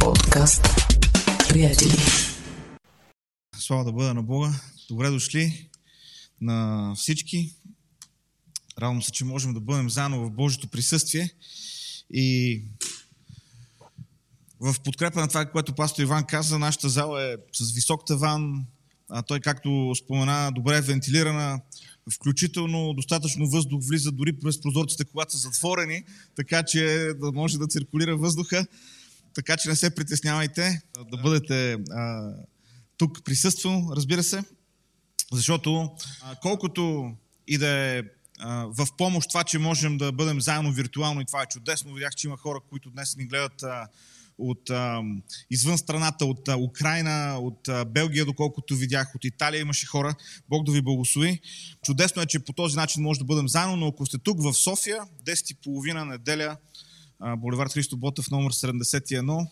Подкаст. Приятели. Слава да бъда на Бога. Добре дошли на всички. Радвам се, че можем да бъдем заедно в Божието присъствие. И в подкрепа на това, което пастор Иван каза, нашата зала е с висок таван. А той, както спомена, добре е вентилирана, включително достатъчно въздух влиза дори през прозорците, когато са затворени, така че да може да циркулира въздуха. Така че не се притеснявайте да бъдете а, тук присъствено, разбира се, защото а, колкото и да е а, в помощ това, че можем да бъдем заедно виртуално и това е чудесно. Видях, че има хора, които днес ни гледат а, от а, извън страната, от а, Украина, от а, Белгия, доколкото видях, от Италия имаше хора. Бог да ви благослови. Чудесно е, че по този начин може да бъдем заедно, но ако сте тук в София, 10.30 неделя, Боливар Христо Ботев, номер 71,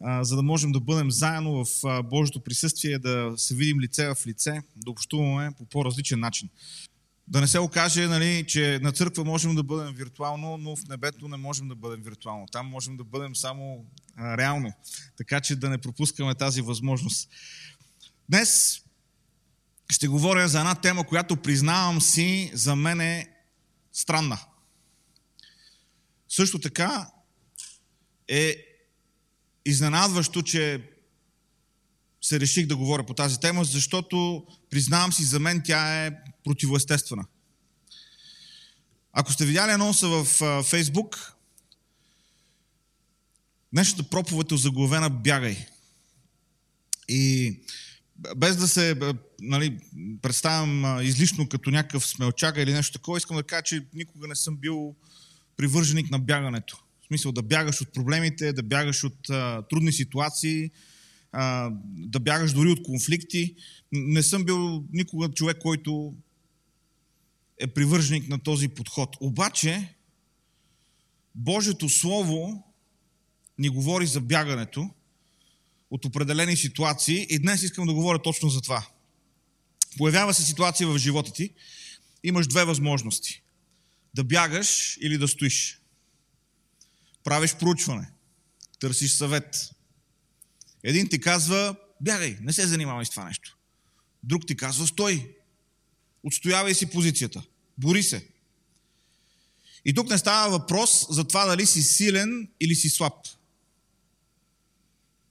а, за да можем да бъдем заедно в Божието присъствие, да се видим лице в лице, да общуваме по по-различен начин. Да не се окаже, нали, че на църква можем да бъдем виртуално, но в небето не можем да бъдем виртуално. Там можем да бъдем само а, реално. Така че да не пропускаме тази възможност. Днес ще говоря за една тема, която признавам си, за мен е странна. Също така е изненадващо, че се реших да говоря по тази тема, защото признавам си, за мен тя е противоестествена. Ако сте видяли анонса в Фейсбук, днешната проповед е заглавена Бягай. И без да се нали, представям излишно като някакъв смелчага или нещо такова, искам да кажа, че никога не съм бил привърженик на бягането. В смисъл да бягаш от проблемите, да бягаш от а, трудни ситуации, а, да бягаш дори от конфликти. Не съм бил никога човек, който е привърженик на този подход. Обаче, Божието Слово ни говори за бягането от определени ситуации и днес искам да говоря точно за това. Появява се ситуация в живота ти, имаш две възможности. Да бягаш или да стоиш. Правиш проучване, търсиш съвет. Един ти казва, бягай, не се занимавай с това нещо. Друг ти казва, стой, отстоявай си позицията, бори се. И тук не става въпрос за това дали си силен или си слаб.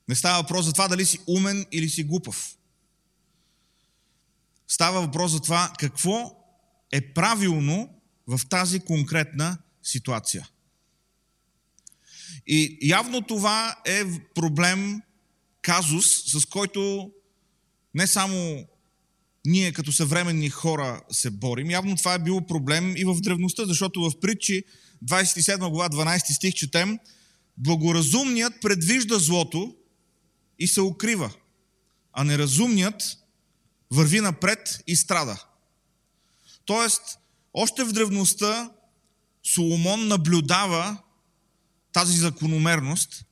Не става въпрос за това дали си умен или си глупав. Става въпрос за това какво е правилно в тази конкретна ситуация. И явно това е проблем, казус, с който не само ние като съвременни хора се борим. Явно това е било проблем и в древността, защото в притчи 27 глава 12 стих четем Благоразумният предвижда злото и се укрива, а неразумният върви напред и страда. Тоест, още в древността Соломон наблюдава тази закономерност,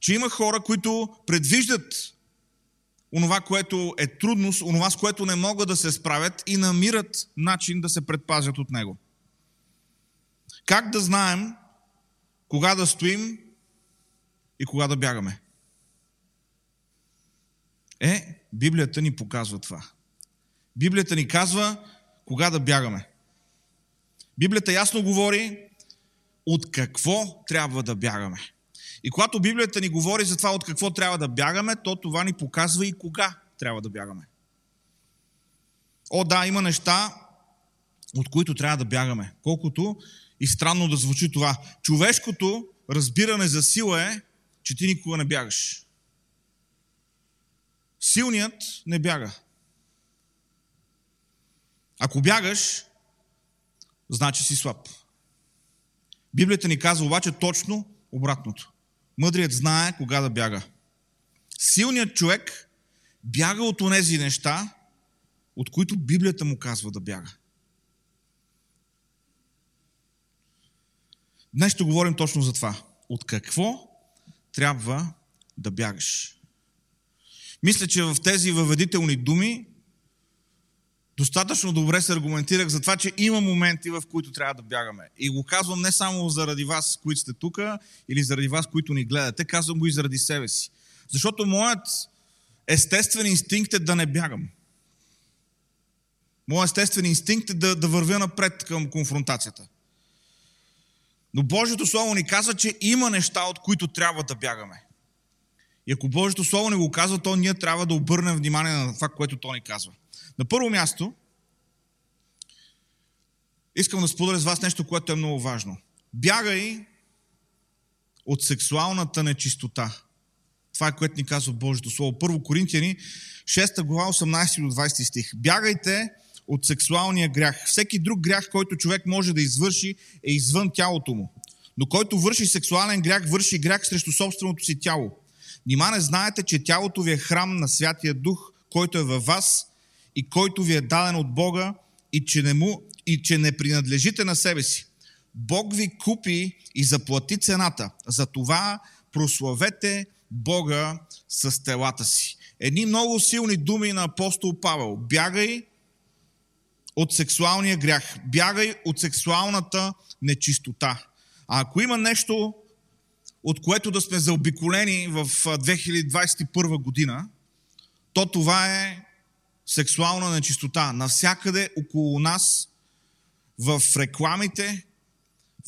че има хора, които предвиждат онова, което е трудност, онова, с което не могат да се справят и намират начин да се предпазят от него. Как да знаем кога да стоим и кога да бягаме? Е, Библията ни показва това. Библията ни казва кога да бягаме. Библията ясно говори от какво трябва да бягаме. И когато Библията ни говори за това от какво трябва да бягаме, то това ни показва и кога трябва да бягаме. О, да, има неща, от които трябва да бягаме. Колкото и странно да звучи това. Човешкото разбиране за сила е, че ти никога не бягаш. Силният не бяга. Ако бягаш, значи си слаб. Библията ни казва обаче точно обратното. Мъдрият знае кога да бяга. Силният човек бяга от онези неща, от които Библията му казва да бяга. Днес ще говорим точно за това. От какво трябва да бягаш? Мисля, че в тези въведителни думи достатъчно добре се аргументирах за това, че има моменти, в които трябва да бягаме. И го казвам не само заради вас, които сте тук, или заради вас, които ни гледате, казвам го и заради себе си. Защото моят естествен инстинкт е да не бягам. Моят естествен инстинкт е да, да вървя напред към конфронтацията. Но Божието Слово ни казва, че има неща, от които трябва да бягаме. И ако Божието Слово ни го казва, то ние трябва да обърнем внимание на това, което то ни казва. На първо място, искам да споделя с вас нещо, което е много важно. Бягай от сексуалната нечистота. Това е което ни казва Божието Слово. Първо Коринтияни, 6 глава, 18 до 20 стих. Бягайте от сексуалния грях. Всеки друг грях, който човек може да извърши, е извън тялото му. Но който върши сексуален грях, върши грях срещу собственото си тяло. Нима не знаете, че тялото ви е храм на Святия Дух, който е във вас и който ви е даден от Бога и че не, му, и че не принадлежите на себе си. Бог ви купи и заплати цената. За това прославете Бога с телата си. Едни много силни думи на апостол Павел. Бягай от сексуалния грях. Бягай от сексуалната нечистота. А ако има нещо, от което да сме заобиколени в 2021 година, то това е сексуална нечистота. Навсякъде около нас, в рекламите,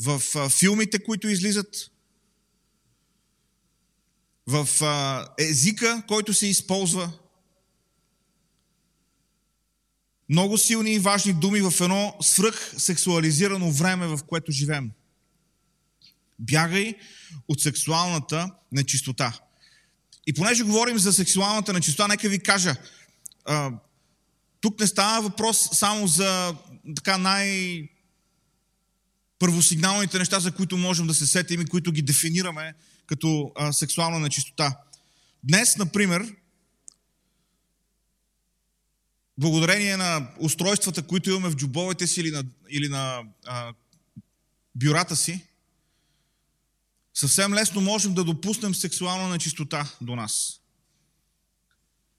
в филмите, които излизат, в езика, който се използва. Много силни и важни думи в едно свръх сексуализирано време, в което живеем. Бягай от сексуалната нечистота. И понеже говорим за сексуалната нечистота, нека ви кажа, тук не става въпрос само за така най- първосигналните неща, за които можем да се сетим и които ги дефинираме като а, сексуална нечистота. Днес, например, благодарение на устройствата, които имаме в джобовете си или на, или на а, бюрата си, съвсем лесно можем да допуснем сексуална нечистота до нас.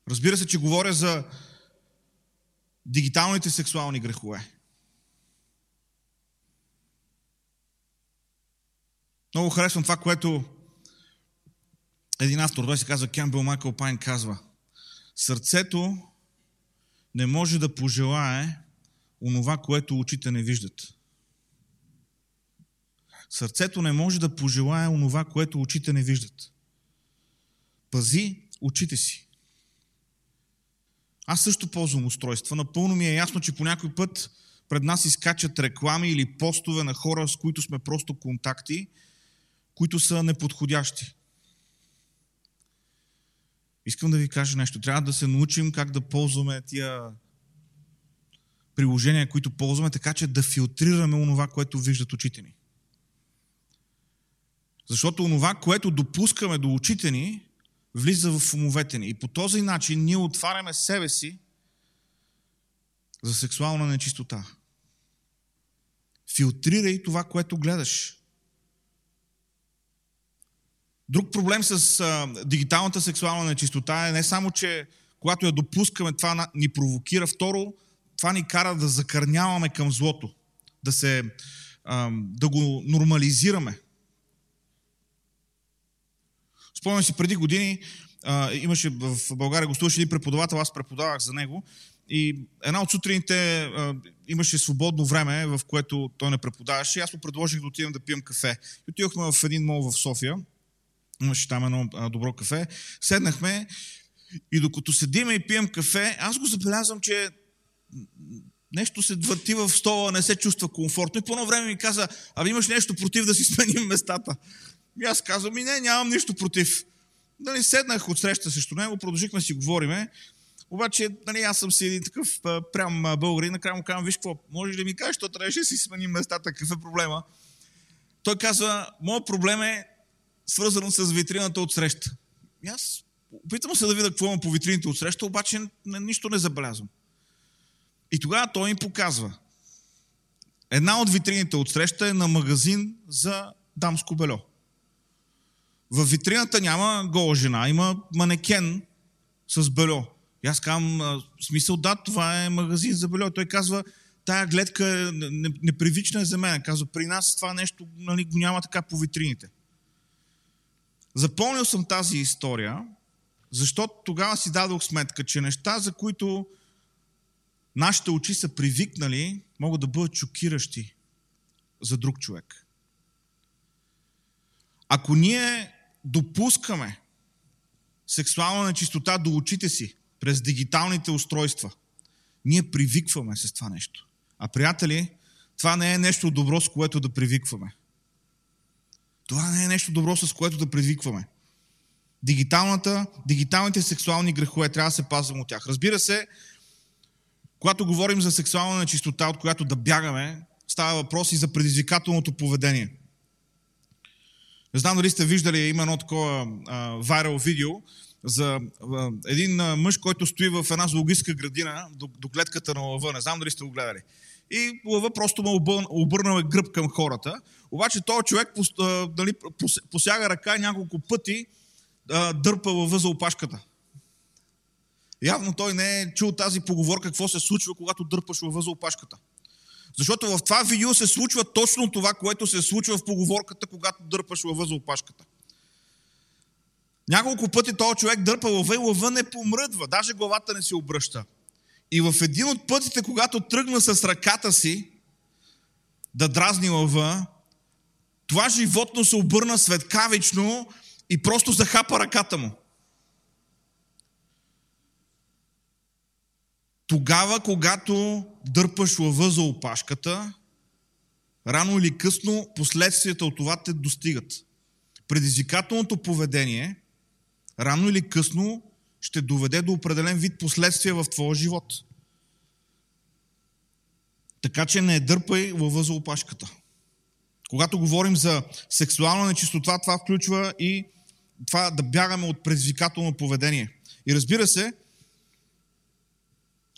Разбира се, че говоря за дигиталните сексуални грехове. Много харесвам това, което един автор, той се казва Кембел Майкъл Пайн, казва Сърцето не може да пожелае онова, което очите не виждат. Сърцето не може да пожелае онова, което очите не виждат. Пази очите си. Аз също ползвам устройства. Напълно ми е ясно, че по някой път пред нас изкачат реклами или постове на хора, с които сме просто контакти, които са неподходящи. Искам да ви кажа нещо. Трябва да се научим как да ползваме тия приложения, които ползваме, така че да филтрираме онова, което виждат очите ни. Защото онова, което допускаме до очите ни, влиза в умовете ни. И по този начин ние отваряме себе си за сексуална нечистота. Филтрирай това, което гледаш. Друг проблем с а, дигиталната сексуална нечистота е не само, че когато я допускаме, това ни провокира. Второ, това ни кара да закърняваме към злото, да, се, а, да го нормализираме. Спомням си преди години, а, имаше в България гостуваше един преподавател, аз преподавах за него. И една от сутрините а, имаше свободно време, в което той не преподаваше. Аз му предложих да отидем да пием кафе. И отидохме в един мол в София. Имаше там едно а, добро кафе. Седнахме и докато седиме и пием кафе, аз го забелязвам, че нещо се върти в стола, не се чувства комфортно. И по едно време ми каза, а имаш нещо против да си сменим местата. И аз казвам, и не, нямам нищо против. Нали, седнах от среща срещу него, продължихме си говориме. Обаче, нали, аз съм си един такъв прям българин, накрая му казвам, виж какво, може ли ми кажеш, що трябваше да си сменим местата, какъв е проблема? Той казва, моят проблем е свързано с витрината от среща. И аз опитвам се да видя какво има по витрините от среща, обаче нищо не забелязвам. И тогава той им показва. Една от витрините от среща е на магазин за дамско бельо. В витрината няма гола жена, има манекен с бельо. И аз казвам, смисъл, да, това е магазин за бельо. Той казва, тая гледка е не- непривична е за мен. Казва, при нас това нещо нали, го няма така по витрините. Запомнил съм тази история, защото тогава си дадох сметка, че неща, за които нашите очи са привикнали, могат да бъдат шокиращи за друг човек. Ако ние допускаме сексуална нечистота до очите си през дигиталните устройства, ние привикваме с това нещо. А приятели, това не е нещо добро, с което да привикваме. Това не е нещо добро, с което да привикваме. Дигиталната, дигиталните сексуални грехове, трябва да се пазваме от тях. Разбира се, когато говорим за сексуална нечистота, от която да бягаме, става въпрос и за предизвикателното поведение. Не знам дали сте виждали, има едно такова вайрал видео за а, един а, мъж, който стои в една зоологическа градина до, до гледката на лъва. Не знам дали сте го гледали. И лъва просто му обърнал, е гръб към хората. Обаче този човек пос, а, дали, пос, посяга ръка няколко пъти а, дърпа лъва за опашката. Явно той не е чул тази поговорка какво се случва, когато дърпаш лъва за опашката. Защото в това видео се случва точно това, което се случва в поговорката, когато дърпаш лъва за опашката. Няколко пъти този човек дърпа лъва и лъва не помръдва, даже главата не се обръща. И в един от пътите, когато тръгна с ръката си да дразни лъва, това животно се обърна светкавично и просто захапа ръката му. Тогава, когато дърпаш лъва за опашката, рано или късно последствията от това те достигат. Предизвикателното поведение рано или късно ще доведе до определен вид последствия в твоя живот. Така че не дърпай лъва за опашката. Когато говорим за сексуална нечистота, това включва и това да бягаме от предизвикателно поведение. И разбира се,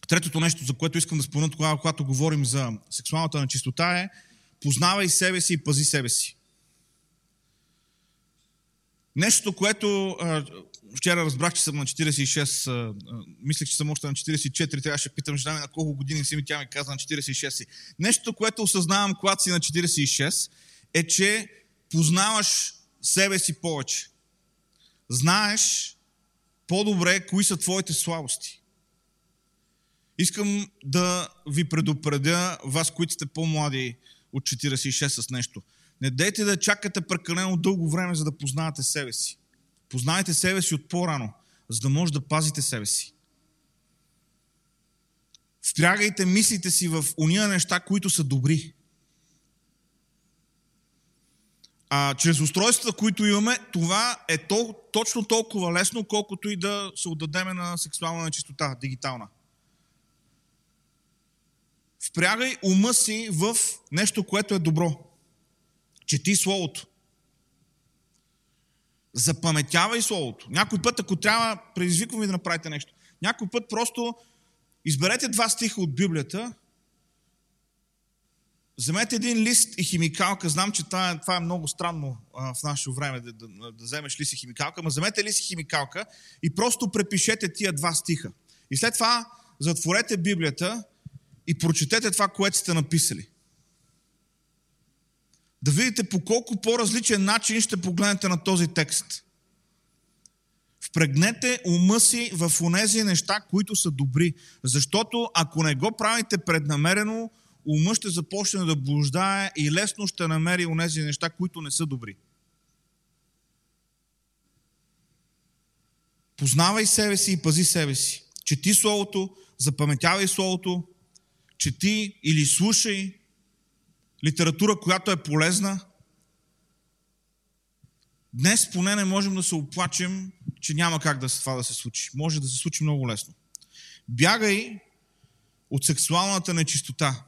третото нещо, за което искам да спомена тогава, когато говорим за сексуалната нечистота е познавай себе си и пази себе си. Нещо, което вчера разбрах, че съм на 46, а, мислех, че съм още на 44, трябваше да питам жена ми на колко години си ми, тя ми каза на 46 си. Нещо, което осъзнавам, когато си на 46, е, че познаваш себе си повече. Знаеш по-добре кои са твоите слабости. Искам да ви предупредя, вас, които сте по-млади от 46 с нещо. Не дейте да чакате прекалено дълго време, за да познавате себе си. Познайте себе си от по-рано, за да може да пазите себе си. Впрягайте мислите си в уния неща, които са добри. А чрез устройствата, които имаме, това е то, точно толкова лесно, колкото и да се отдадеме на сексуална нечистота, дигитална. Впрягай ума си в нещо, което е добро. Чети Словото. Запаметявай Словото. Някой път, ако трябва, предизвиквам ви да направите нещо. Някой път просто изберете два стиха от Библията, вземете един лист и химикалка. Знам, че това това е много странно а, в нашето време да, да, да вземеш лист и химикалка, но вземете лист и химикалка и просто препишете тия два стиха. И след това затворете Библията и прочетете това, което сте написали. Да видите по колко по-различен начин ще погледнете на този текст. Впрегнете ума си в онези неща, които са добри. Защото ако не го правите преднамерено, ума ще започне да блуждае и лесно ще намери онези неща, които не са добри. Познавай себе си и пази себе си. Чети Словото, запаметявай Словото, чети или слушай литература, която е полезна. Днес поне не можем да се оплачем, че няма как да това да се случи. Може да се случи много лесно. Бягай от сексуалната нечистота.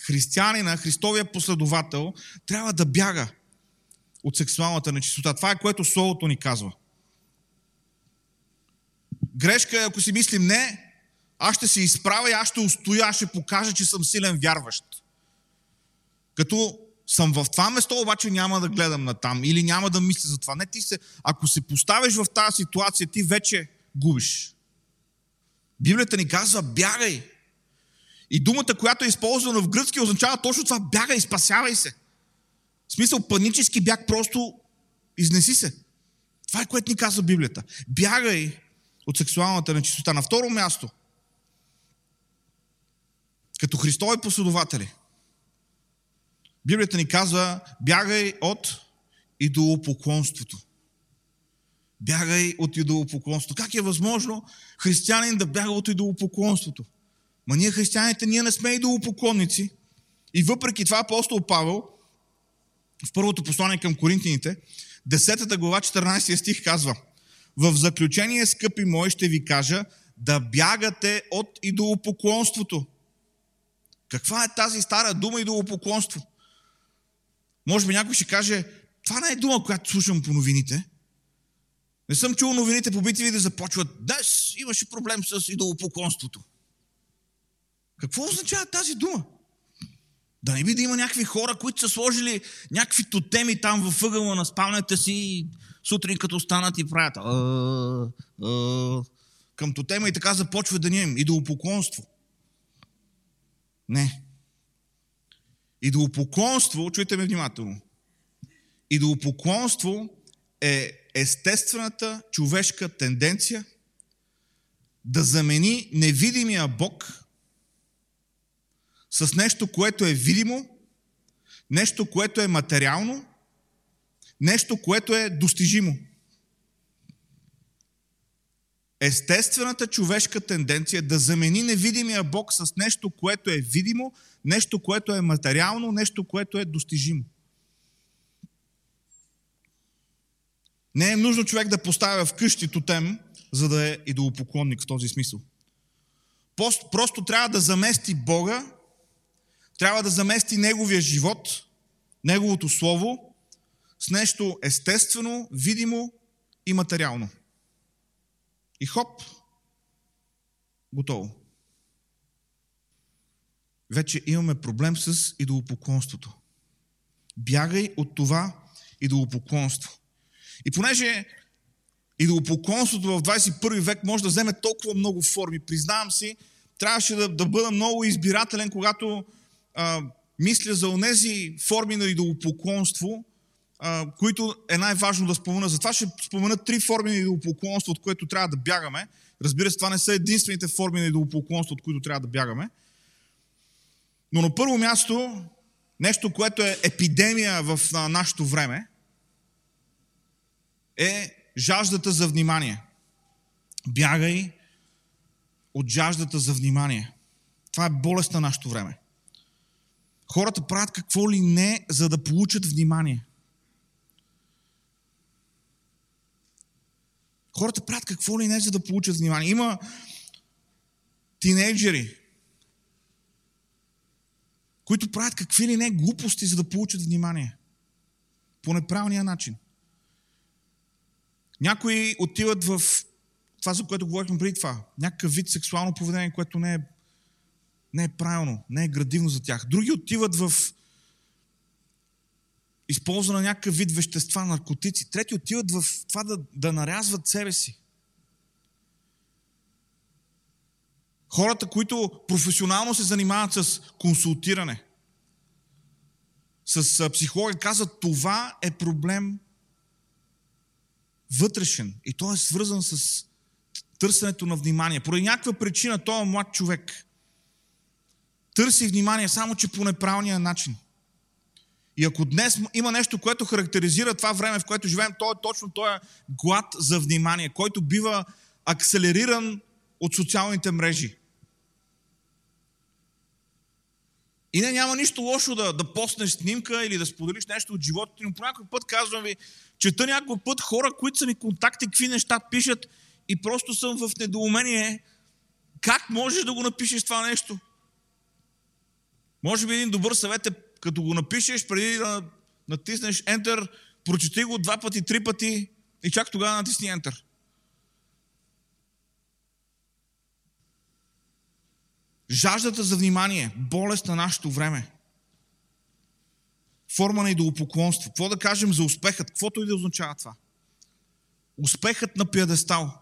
Християнина, Христовия последовател, трябва да бяга от сексуалната нечистота. Това е което Словото ни казва. Грешка е, ако си мислим не, аз ще се изправя и аз ще устоя, аз ще покажа, че съм силен вярващ. Като съм в това место, обаче няма да гледам на там или няма да мисля за това. Не, ти се, ако се поставиш в тази ситуация, ти вече губиш. Библията ни казва бягай. И думата, която е използвана в гръцки, означава точно това бягай, спасявай се. В смисъл панически бяг, просто изнеси се. Това е което ни казва Библията. Бягай от сексуалната нечистота. На второ място, като Христови последователи, Библията ни казва, бягай от идолопоклонството. Бягай от идолопоклонството. Как е възможно християнин да бяга от идолопоклонството? Ма ние християните, ние не сме идолопоклонници. И въпреки това апостол Павел в първото послание към Коринтините, 10 глава, 14 стих казва В заключение, скъпи мои, ще ви кажа да бягате от идолопоклонството. Каква е тази стара дума идолопоклонство? Може би някой ще каже, това не е дума, която слушам по новините. Не съм чул новините по битви да започват. Днес имаше проблем с идолопоклонството. Какво означава тази дума? Да не би да има някакви хора, които са сложили някакви тотеми там във ъгъла на спалнята си сутрин като станат и правят към тотема и така започва да ни идолопоклонство. Не. Идолопоклонство, чуйте ме внимателно, идолопоклонство е естествената човешка тенденция да замени невидимия Бог с нещо, което е видимо, нещо, което е материално, нещо, което е достижимо. Естествената човешка тенденция е да замени невидимия Бог с нещо, което е видимо, нещо, което е материално, нещо, което е достижимо. Не е нужно човек да поставя вкъщи тотем, за да е идолопоклонник в този смисъл. Просто трябва да замести Бога, трябва да замести Неговия живот, Неговото Слово с нещо естествено, видимо и материално. И хоп, готово. Вече имаме проблем с идолопоклонството. Бягай от това идолопоклонство. И понеже идолопоклонството в 21 век може да вземе толкова много форми, признавам си, трябваше да, да бъда много избирателен, когато а, мисля за онези форми на идолопоклонство, а, които е най-важно да спомена. Затова ще спомена три форми на идолопоклонство, от което трябва да бягаме. Разбира се, това не са единствените форми на идолопоклонство, от които трябва да бягаме. Но на първо място, нещо, което е епидемия в нашето време, е жаждата за внимание. Бягай от жаждата за внимание. Това е болест на нашето време. Хората правят какво ли не, за да получат внимание. Хората правят какво ли не, за да получат внимание. Има тинейджери, които правят какви ли не глупости, за да получат внимание. По неправилния начин. Някои отиват в това, за което говорихме преди това. Някакъв вид сексуално поведение, което не е, не е правилно, не е градивно за тях. Други отиват в използване на някакъв вид вещества, наркотици. Трети отиват в това да, да нарязват себе си. Хората, които професионално се занимават с консултиране, с психологи, казват, това е проблем вътрешен. И той е свързан с търсенето на внимание. Поради някаква причина той е млад човек. Търси внимание, само че по неправилния начин. И ако днес има нещо, което характеризира това време, в което живеем, то е точно този глад за внимание, който бива акселериран от социалните мрежи. И не няма нищо лошо да, да постнеш снимка или да споделиш нещо от живота ти, но по някой път казвам ви, чета някой път хора, които са ми контакти, какви неща пишат и просто съм в недоумение. Как можеш да го напишеш това нещо? Може би един добър съвет е, като го напишеш, преди да натиснеш Enter, прочети го два пъти, три пъти и чак тогава натисни Enter. Жаждата за внимание, болест на нашето време. Форма на идолопоклонство. Какво да кажем за успехът? Каквото и да означава това. Успехът на пиадестал.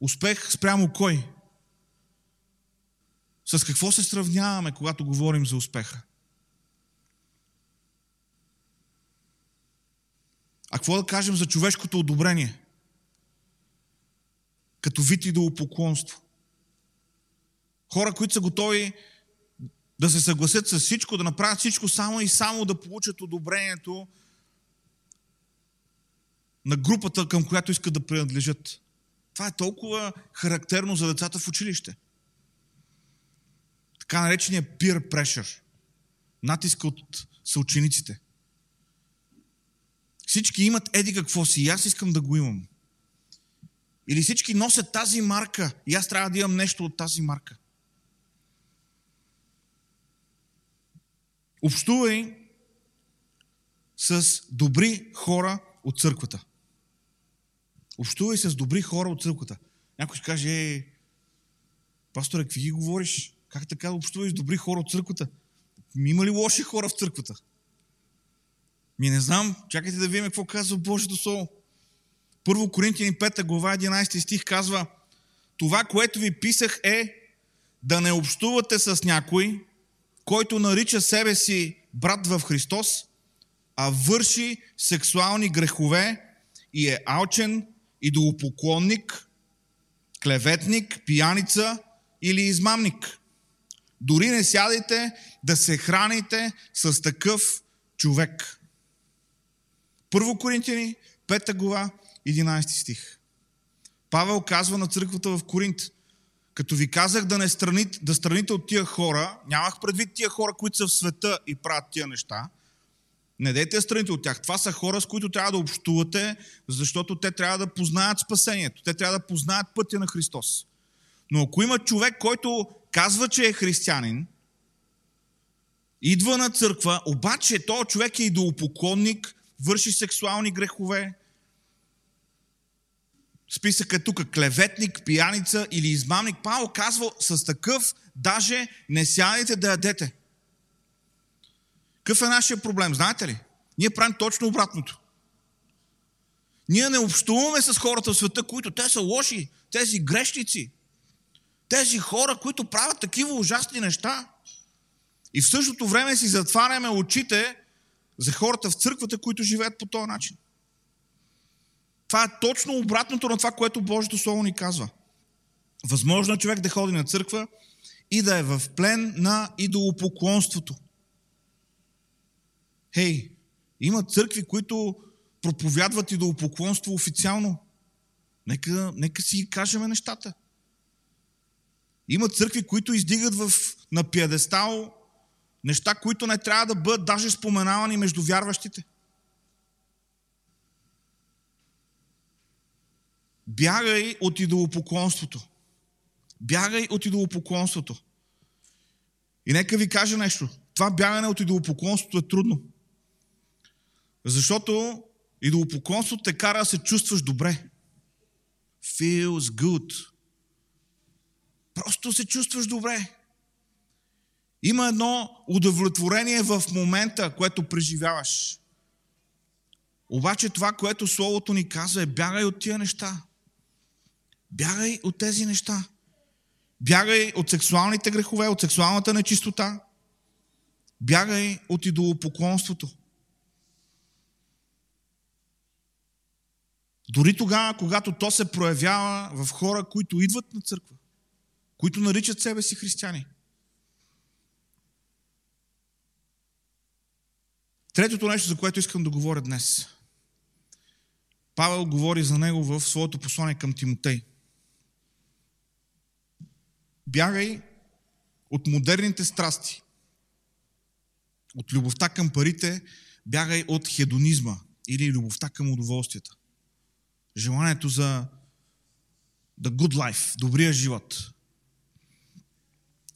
Успех спрямо кой? С какво се сравняваме, когато говорим за успеха? А какво да кажем за човешкото одобрение? Като вид идолопоклонство. Хора, които са готови да се съгласят с всичко, да направят всичко само и само да получат одобрението на групата, към която искат да принадлежат. Това е толкова характерно за децата в училище. Така наречения peer pressure. Натиска от съучениците. Всички имат еди какво си и аз искам да го имам. Или всички носят тази марка и аз трябва да имам нещо от тази марка. Общувай с добри хора от църквата. Общувай с добри хора от църквата. Някой ще каже, е, пасторе, какви ги говориш? Как така да общуваш с добри хора от църквата? Има ли лоши хора в църквата? Ми не знам, чакайте да видим какво казва Божието Слово. Първо Коринтияни 5 глава 11 стих казва Това, което ви писах е да не общувате с някой, който нарича себе си брат в Христос, а върши сексуални грехове и е алчен, идолопоклонник, клеветник, пияница или измамник. Дори не сядайте да се храните с такъв човек. Първо Коринтияни, 5 глава, 11 стих. Павел казва на църквата в Коринт, като ви казах да, не страните, да страните от тия хора, нямах предвид тия хора, които са в света и правят тия неща, не дейте страните от тях. Това са хора, с които трябва да общувате, защото те трябва да познаят спасението. Те трябва да познаят пътя на Христос. Но ако има човек, който казва, че е християнин, идва на църква, обаче този човек е идолопоклонник, върши сексуални грехове, списъка е тук клеветник, пияница или измамник. Павел казва с такъв даже не сядайте да ядете. Какъв е нашия проблем? Знаете ли? Ние правим точно обратното. Ние не общуваме с хората в света, които те са лоши, тези грешници, тези хора, които правят такива ужасни неща. И в същото време си затваряме очите за хората в църквата, които живеят по този начин. Това е точно обратното на това, което Божието Слово ни казва. Възможно е човек да ходи на църква и да е в плен на идолопоклонството. Хей, има църкви, които проповядват идолопоклонство официално. Нека, нека си ги кажем нещата. Има църкви, които издигат в, на пиадестал неща, които не трябва да бъдат даже споменавани между вярващите. Бягай от идолопоклонството. Бягай от идолопоклонството. И нека ви кажа нещо. Това бягане от идолопоклонството е трудно. Защото идолопоклонството те кара да се чувстваш добре. Feels good. Просто се чувстваш добре. Има едно удовлетворение в момента, което преживяваш. Обаче това, което Словото ни казва е бягай от тия неща. Бягай от тези неща. Бягай от сексуалните грехове, от сексуалната нечистота. Бягай от идолопоклонството. Дори тогава, когато то се проявява в хора, които идват на църква, които наричат себе си християни. Третото нещо, за което искам да говоря днес. Павел говори за него в своето послание към Тимотей – Бягай от модерните страсти, от любовта към парите, бягай от хедонизма или любовта към удоволствията. Желанието за the good life, добрия живот.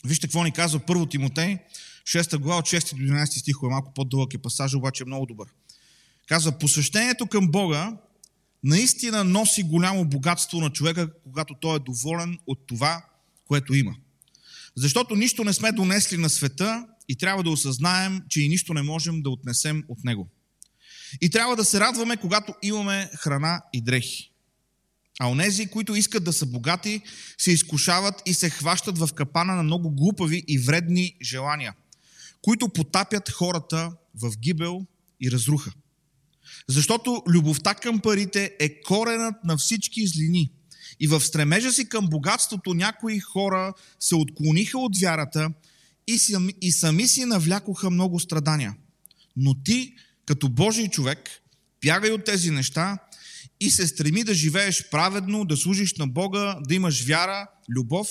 Вижте какво ни казва първо Тимотей, 6 глава от 6 до 11 стихове, малко по-дълъг е пасаж, обаче е много добър. Казва, посвещението към Бога наистина носи голямо богатство на човека, когато той е доволен от това, което има. Защото нищо не сме донесли на света и трябва да осъзнаем, че и нищо не можем да отнесем от него. И трябва да се радваме, когато имаме храна и дрехи. А онези, които искат да са богати, се изкушават и се хващат в капана на много глупави и вредни желания, които потапят хората в гибел и разруха. Защото любовта към парите е коренът на всички злини. И в стремежа си към богатството някои хора се отклониха от вярата и сами, и сами си навлякоха много страдания. Но ти, като Божий човек, бягай от тези неща и се стреми да живееш праведно, да служиш на Бога, да имаш вяра, любов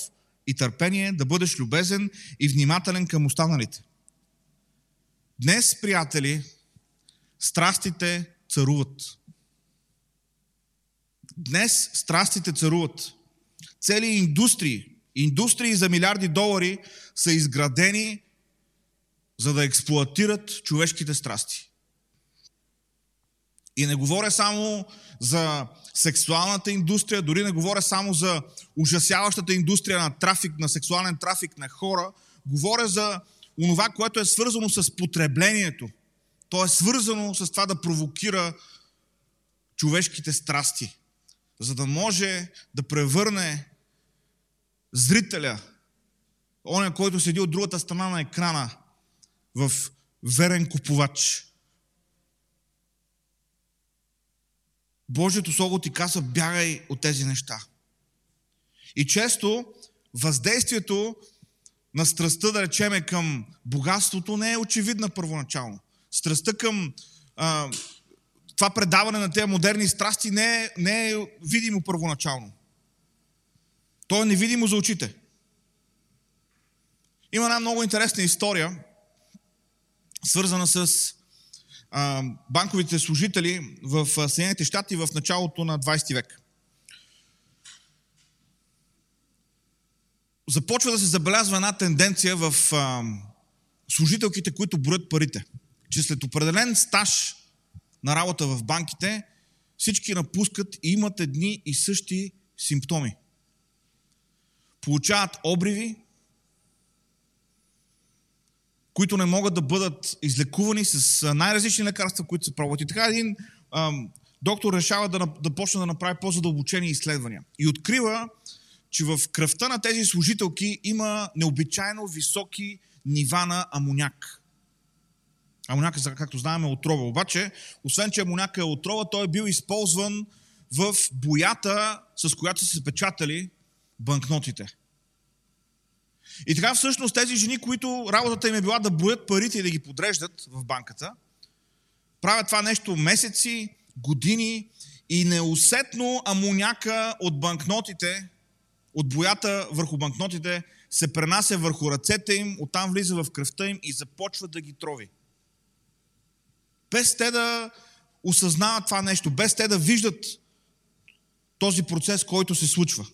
и търпение, да бъдеш любезен и внимателен към останалите. Днес, приятели, страстите царуват. Днес страстите царуват. Цели индустрии, индустрии за милиарди долари са изградени за да експлуатират човешките страсти. И не говоря само за сексуалната индустрия, дори не говоря само за ужасяващата индустрия на трафик, на сексуален трафик на хора. Говоря за онова, което е свързано с потреблението. То е свързано с това да провокира човешките страсти, за да може да превърне зрителя, оня, който седи от другата страна на екрана, в верен купувач. Божието Слово ти казва, бягай от тези неща. И често въздействието на страстта, да речеме, към богатството не е очевидна първоначално. Страстта към а, това предаване на тези модерни страсти не е, не е видимо първоначално. То е невидимо за очите. Има една много интересна история, свързана с банковите служители в Съединените щати в началото на 20 век. Започва да се забелязва една тенденция в служителките, които броят парите. Че след определен стаж на работа в банките, всички напускат и имат едни и същи симптоми. Получават обриви, които не могат да бъдат излекувани с най-различни лекарства, които се пробват. И така един ам, доктор решава да, да почне да направи по-задълбочени изследвания. И открива, че в кръвта на тези служителки има необичайно високи нива на амоняк. Амоняка, както знаем, е отрова. Обаче, освен, че амоняка е отрова, той е бил използван в боята, с която са се печатали банкнотите. И така всъщност тези жени, които работата им е била да броят парите и да ги подреждат в банката, правят това нещо месеци, години и неусетно амоняка от банкнотите, от боята върху банкнотите, се пренася върху ръцете им, оттам влиза в кръвта им и започва да ги трови. Без те да осъзнават това нещо, без те да виждат този процес, който се случва.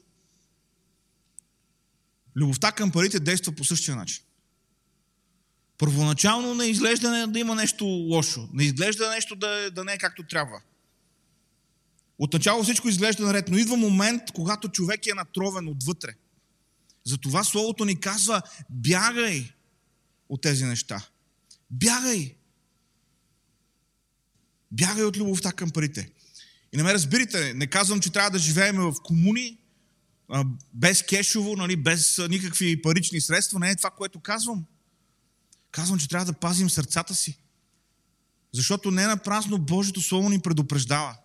Любовта към парите действа по същия начин. Първоначално не изглежда да има нещо лошо. Не изглежда нещо да, да не е както трябва. Отначало всичко изглежда наред, но идва момент, когато човек е натровен отвътре. Затова Словото ни казва, бягай от тези неща. Бягай! Бягай от любовта към парите. И не ме разбирате, не казвам, че трябва да живеем в комуни, без кешово, нали, без никакви парични средства. Не е това, което казвам. Казвам, че трябва да пазим сърцата си. Защото не на празно Божието Слово ни предупреждава.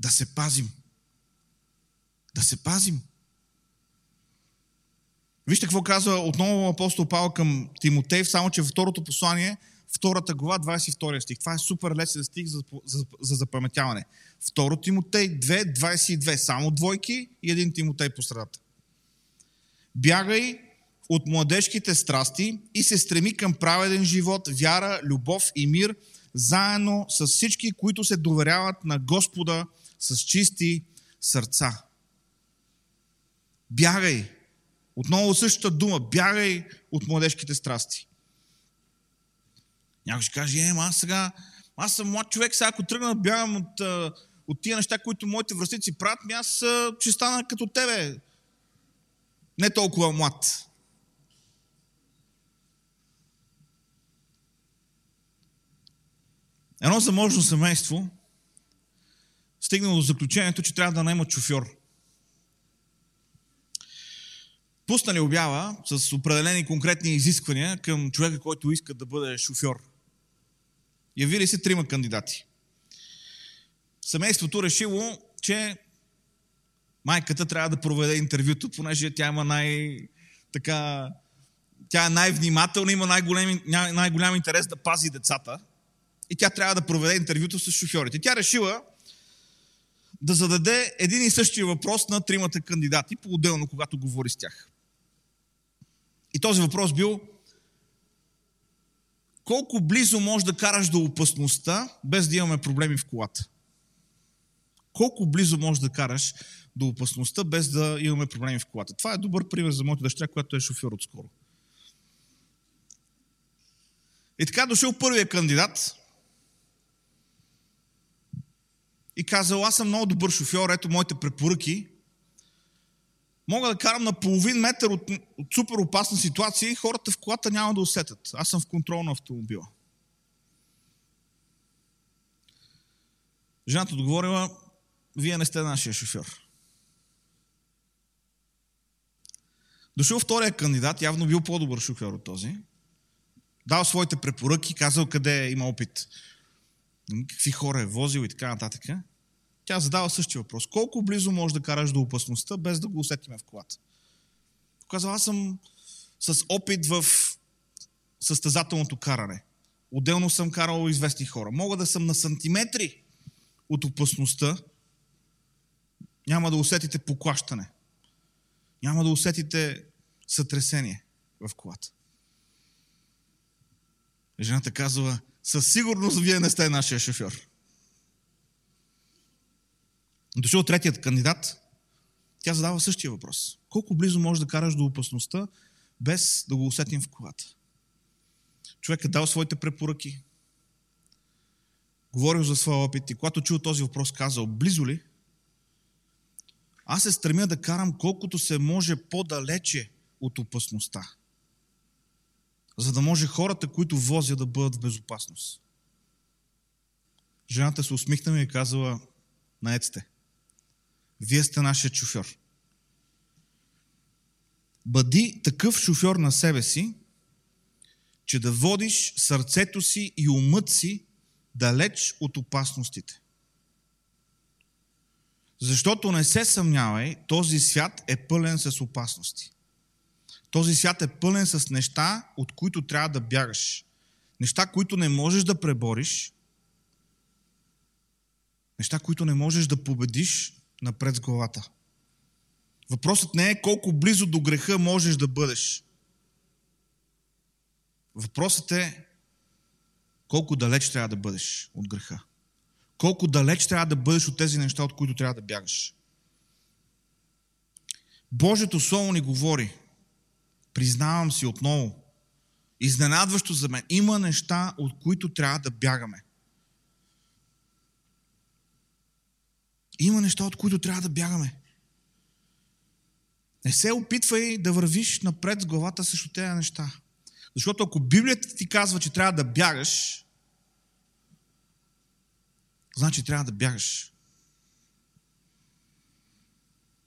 Да се пазим. Да се пазим. Вижте какво казва отново апостол Павел към Тимотей, само че във второто послание – втората глава, 22 стих. Това е супер лесен стих за, за, за запаметяване. Второ Тимотей 2, 22. Само двойки и един Тимотей по средата. Бягай от младежките страсти и се стреми към праведен живот, вяра, любов и мир, заедно с всички, които се доверяват на Господа с чисти сърца. Бягай. Отново същата дума. Бягай от младежките страсти. Някой ще каже, е, аз сега, аз съм млад човек, сега ако тръгна да бягам от, от тия неща, които моите връстници правят, ми аз ще стана като тебе. Не толкова млад. Едно заможно семейство стигнал до заключението, че трябва да наймат шофьор. Пуснали обява с определени конкретни изисквания към човека, който иска да бъде шофьор. Явили се трима кандидати. Семейството решило, че майката трябва да проведе интервюто, понеже тя има най- така, тя е най-внимателна, има най-голям, най-голям интерес да пази децата и тя трябва да проведе интервюто с шофьорите. Тя решила да зададе един и същия въпрос на тримата кандидати, по-отделно, когато говори с тях. И този въпрос бил колко близо можеш да караш до опасността, без да имаме проблеми в колата? Колко близо можеш да караш до опасността, без да имаме проблеми в колата? Това е добър пример за моята дъщеря, която е шофьор отскоро. И така дошъл първия кандидат и казал, аз съм много добър шофьор, ето моите препоръки. Мога да карам на половин метър от, от супер опасна ситуация и хората в колата няма да усетят. Аз съм в контрол на автомобила. Жената отговорила, вие не сте нашия шофьор. Дошъл втория кандидат, явно бил по-добър шофьор от този. Дал своите препоръки, казал къде има опит. Какви хора е возил и така нататък. Тя задава същия въпрос. Колко близо можеш да караш до опасността, без да го усетиме в колата? Казва, аз съм с опит в състезателното каране. Отделно съм карал известни хора. Мога да съм на сантиметри от опасността. Няма да усетите поклащане. Няма да усетите сътресение в колата. Жената казва, със сигурност вие не сте нашия шофьор. Дошъл третият кандидат, тя задава същия въпрос. Колко близо можеш да караш до опасността, без да го усетим в колата? Човек е дал своите препоръки, говорил за своя опит и когато чул този въпрос, казал, близо ли? Аз се стремя да карам колкото се може по-далече от опасността, за да може хората, които возя, да бъдат в безопасност. Жената се усмихна и казала, наед сте. Вие сте нашия шофьор. Бъди такъв шофьор на себе си, че да водиш сърцето си и умът си далеч от опасностите. Защото не се съмнявай, този свят е пълен с опасности. Този свят е пълен с неща, от които трябва да бягаш. Неща, които не можеш да пребориш. Неща, които не можеш да победиш напред с главата. Въпросът не е колко близо до греха можеш да бъдеш. Въпросът е колко далеч трябва да бъдеш от греха. Колко далеч трябва да бъдеш от тези неща, от които трябва да бягаш. Божието Слово ни говори, признавам си отново, изненадващо за мен, има неща, от които трябва да бягаме. Има неща, от които трябва да бягаме. Не се опитвай да вървиш напред с главата срещу тези неща. Защото ако Библията ти казва, че трябва да бягаш, значи трябва да бягаш.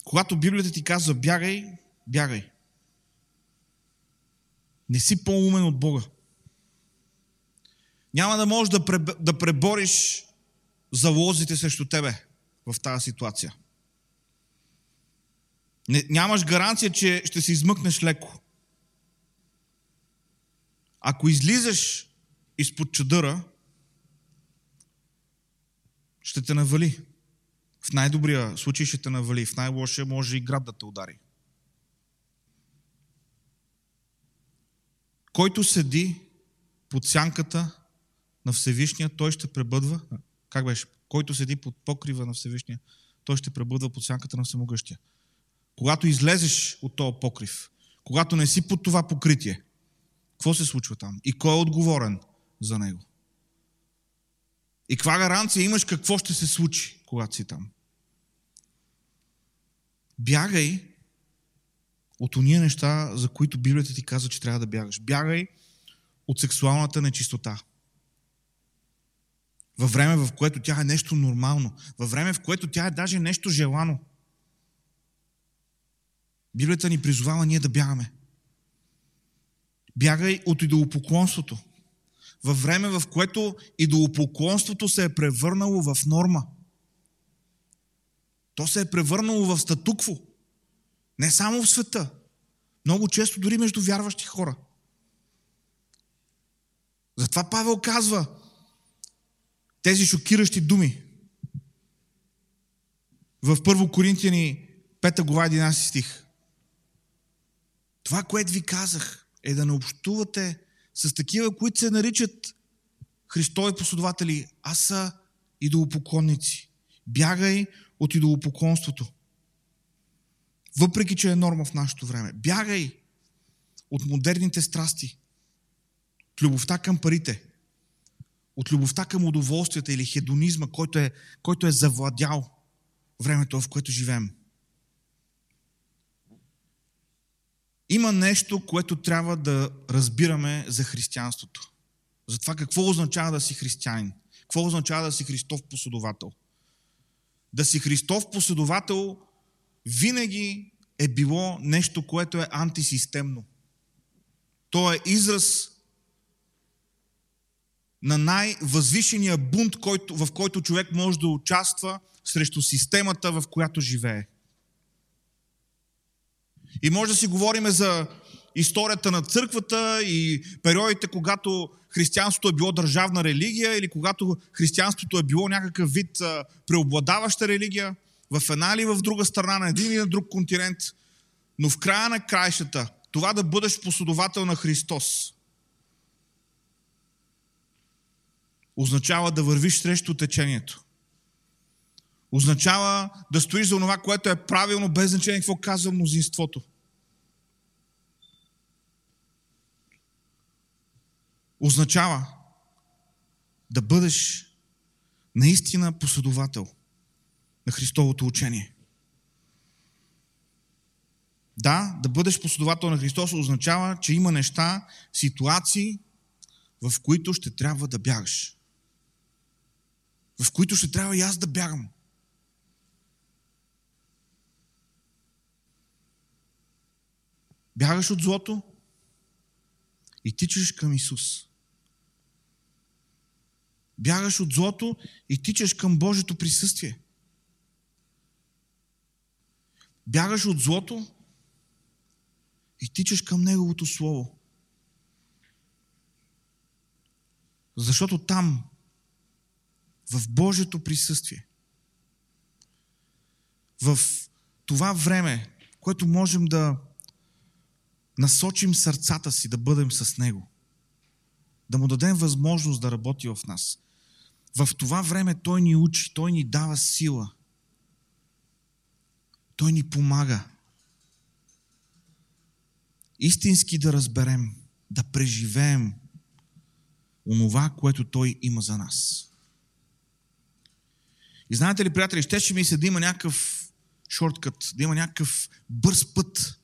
Когато Библията ти казва бягай, бягай. Не си по-умен от Бога. Няма да можеш да, пребориш залозите срещу тебе в тази ситуация. Не, нямаш гаранция, че ще се измъкнеш леко. Ако излизаш изпод чадъра, ще те навали. В най-добрия случай ще те навали, в най-лошия може и град да те удари. Който седи под сянката на Всевишния, той ще пребъдва. Как беше? Който седи под покрива на Всевишния, той ще пребъдва под сянката на Всемогъщия. Когато излезеш от този покрив, когато не си под това покритие, какво се случва там? И кой е отговорен за него? И каква гаранция имаш какво ще се случи, когато си там? Бягай от уния неща, за които Библията ти казва, че трябва да бягаш. Бягай от сексуалната нечистота. Във време, в което тя е нещо нормално. Във време, в което тя е даже нещо желано. Библията ни призовава ние да бягаме. Бягай от идолопоклонството. Във време, в което идолопоклонството се е превърнало в норма. То се е превърнало в статукво. Не само в света. Много често дори между вярващи хора. Затова Павел казва тези шокиращи думи в 1 Коринтияни 5 глава 11 стих. Това, което ви казах, е да не общувате с такива, които се наричат Христови последователи, а са идолопоклонници. Бягай от идолопоклонството. Въпреки, че е норма в нашето време. Бягай от модерните страсти. От любовта към парите. От любовта към удоволствията или хедонизма, който е, който е завладял времето, в което живеем. Има нещо, което трябва да разбираме за християнството. За това какво означава да си християнин. Какво означава да си Христов последовател. Да си Христов последовател винаги е било нещо, което е антисистемно. То е израз на най-възвишения бунт, в който човек може да участва срещу системата, в която живее. И може да си говорим за историята на църквата и периодите, когато християнството е било държавна религия или когато християнството е било някакъв вид преобладаваща религия в една или в друга страна, на един или на друг континент. Но в края на краищата, това да бъдеш последовател на Христос, означава да вървиш срещу течението. Означава да стоиш за това, което е правилно, без значение какво казва мнозинството. Означава да бъдеш наистина последовател на Христовото учение. Да, да бъдеш последовател на Христос означава, че има неща, ситуации, в които ще трябва да бягаш. В които ще трябва и аз да бягам. Бягаш от злото и тичаш към Исус. Бягаш от злото и тичаш към Божието присъствие. Бягаш от злото и тичаш към Неговото Слово. Защото там, в Божието присъствие, в това време, което можем да насочим сърцата си да бъдем с Него. Да му дадем възможност да работи в нас. В това време Той ни учи, Той ни дава сила. Той ни помага. Истински да разберем, да преживеем онова, което Той има за нас. И знаете ли, приятели, щеше ми се да има някакъв шорткът, да има някакъв бърз път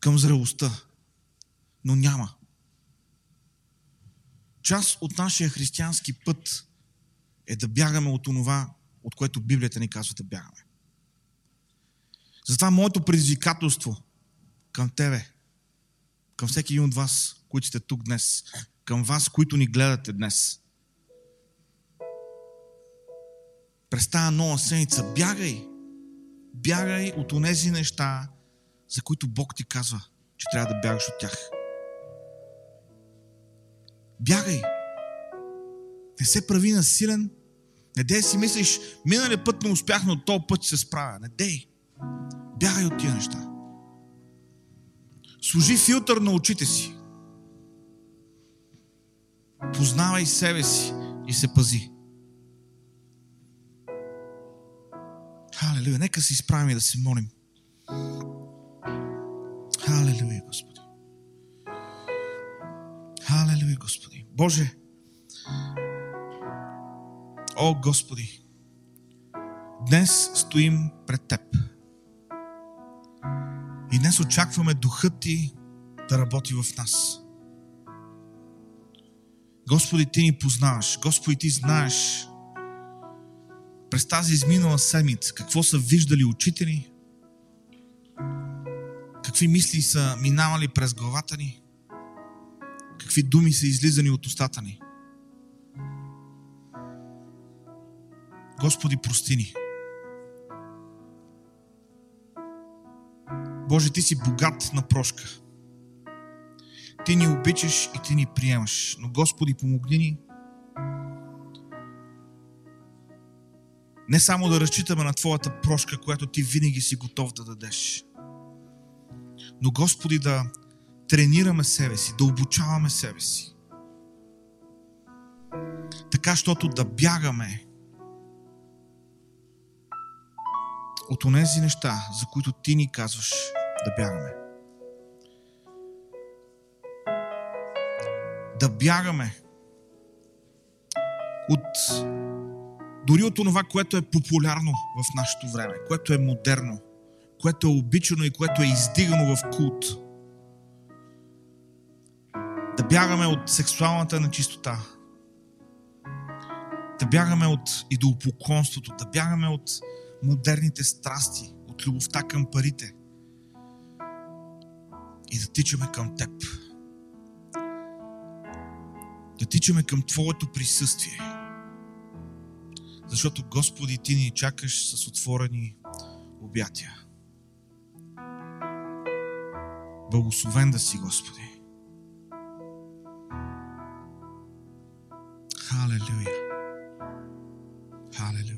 към зрелостта. Но няма. Част от нашия християнски път е да бягаме от онова, от което Библията ни казва да бягаме. Затова моето предизвикателство към тебе, към всеки един от вас, които сте тук днес, към вас, които ни гледате днес. През тази нова седмица бягай. Бягай от онези неща, за които Бог ти казва, че трябва да бягаш от тях. Бягай! Не се прави насилен. Не дей си мислиш, миналия път не успях, но този път се справя. Не дей! Бягай от тия неща. Служи филтър на очите си. Познавай себе си и се пази. Халелуя! Нека се изправим и да се молим. Халелуя, Господи. Халелуя, Господи. Боже, о Господи, днес стоим пред Теб. И днес очакваме Духът Ти да работи в нас. Господи, Ти ни познаваш. Господи, Ти знаеш през тази изминала седмица какво са виждали очите ни, какви мисли са минавали през главата ни, какви думи са излизани от устата ни. Господи, прости ни. Боже, Ти си богат на прошка. Ти ни обичаш и Ти ни приемаш. Но Господи, помогни ни не само да разчитаме на Твоята прошка, която Ти винаги си готов да дадеш, но Господи да тренираме себе си, да обучаваме себе си. Така, щото да бягаме от онези неща, за които Ти ни казваш да бягаме. Да бягаме от дори от това, което е популярно в нашето време, което е модерно, което е обичано и което е издигано в култ. Да бягаме от сексуалната нечистота. Да бягаме от идолопоклонството, да бягаме от модерните страсти, от любовта към парите и да тичаме към Теб. Да тичаме към Твоето присъствие. Защото, Господи, Ти ни чакаш с отворени обятия. Благословен да си, Господи. Халелуя. Халелуя.